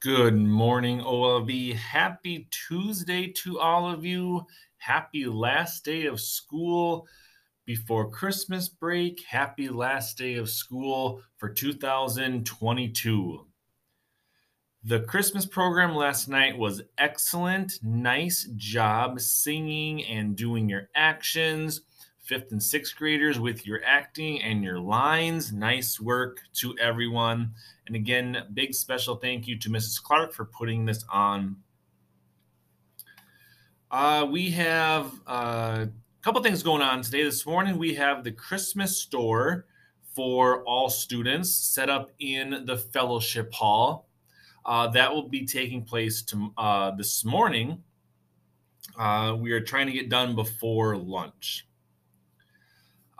Good morning, OLV. Happy Tuesday to all of you. Happy last day of school before Christmas break. Happy last day of school for 2022. The Christmas program last night was excellent. Nice job singing and doing your actions. Fifth and sixth graders with your acting and your lines. Nice work to everyone. And again, big special thank you to Mrs. Clark for putting this on. Uh, we have uh, a couple things going on today. This morning, we have the Christmas store for all students set up in the fellowship hall. Uh, that will be taking place to, uh, this morning. Uh, we are trying to get done before lunch.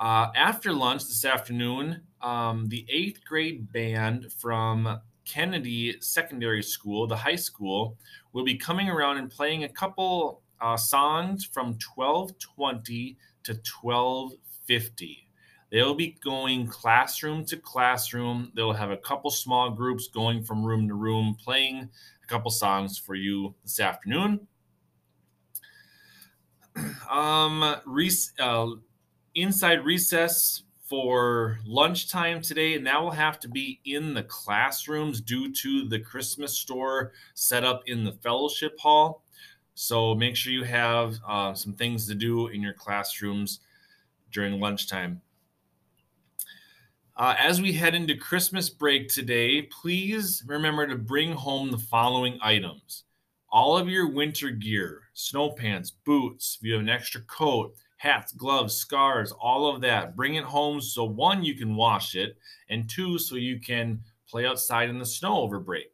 Uh, after lunch this afternoon, um, the eighth grade band from Kennedy Secondary School, the high school, will be coming around and playing a couple uh, songs from 1220 to 1250. They'll be going classroom to classroom. They'll have a couple small groups going from room to room, playing a couple songs for you this afternoon. Um, uh, inside recess for lunchtime today, and that will have to be in the classrooms due to the Christmas store set up in the fellowship hall. So make sure you have uh, some things to do in your classrooms during lunchtime. Uh, as we head into Christmas break today, please remember to bring home the following items all of your winter gear, snow pants, boots, if you have an extra coat, hats, gloves, scarves, all of that. Bring it home so one, you can wash it, and two, so you can play outside in the snow over break.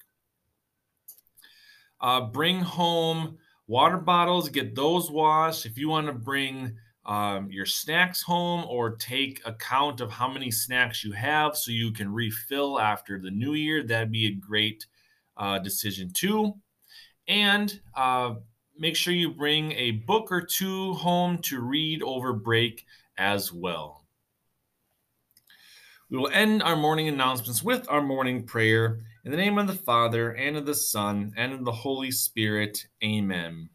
Uh, bring home water bottles, get those washed. If you want to bring um, your snacks home or take account of how many snacks you have so you can refill after the new year, that'd be a great uh, decision too. And uh, make sure you bring a book or two home to read over break as well. We will end our morning announcements with our morning prayer. In the name of the Father, and of the Son, and of the Holy Spirit. Amen.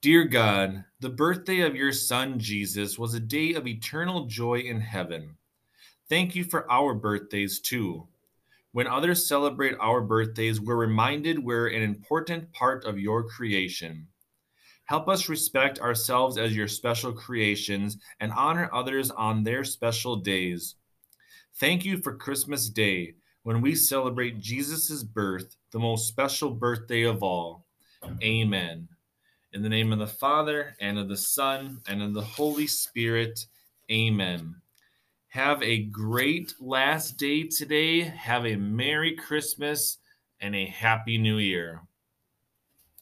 Dear God, the birthday of your Son Jesus was a day of eternal joy in heaven. Thank you for our birthdays too. When others celebrate our birthdays, we're reminded we're an important part of your creation. Help us respect ourselves as your special creations and honor others on their special days. Thank you for Christmas Day, when we celebrate Jesus' birth, the most special birthday of all. Amen. In the name of the Father, and of the Son, and of the Holy Spirit. Amen. Have a great last day today. Have a Merry Christmas and a Happy New Year.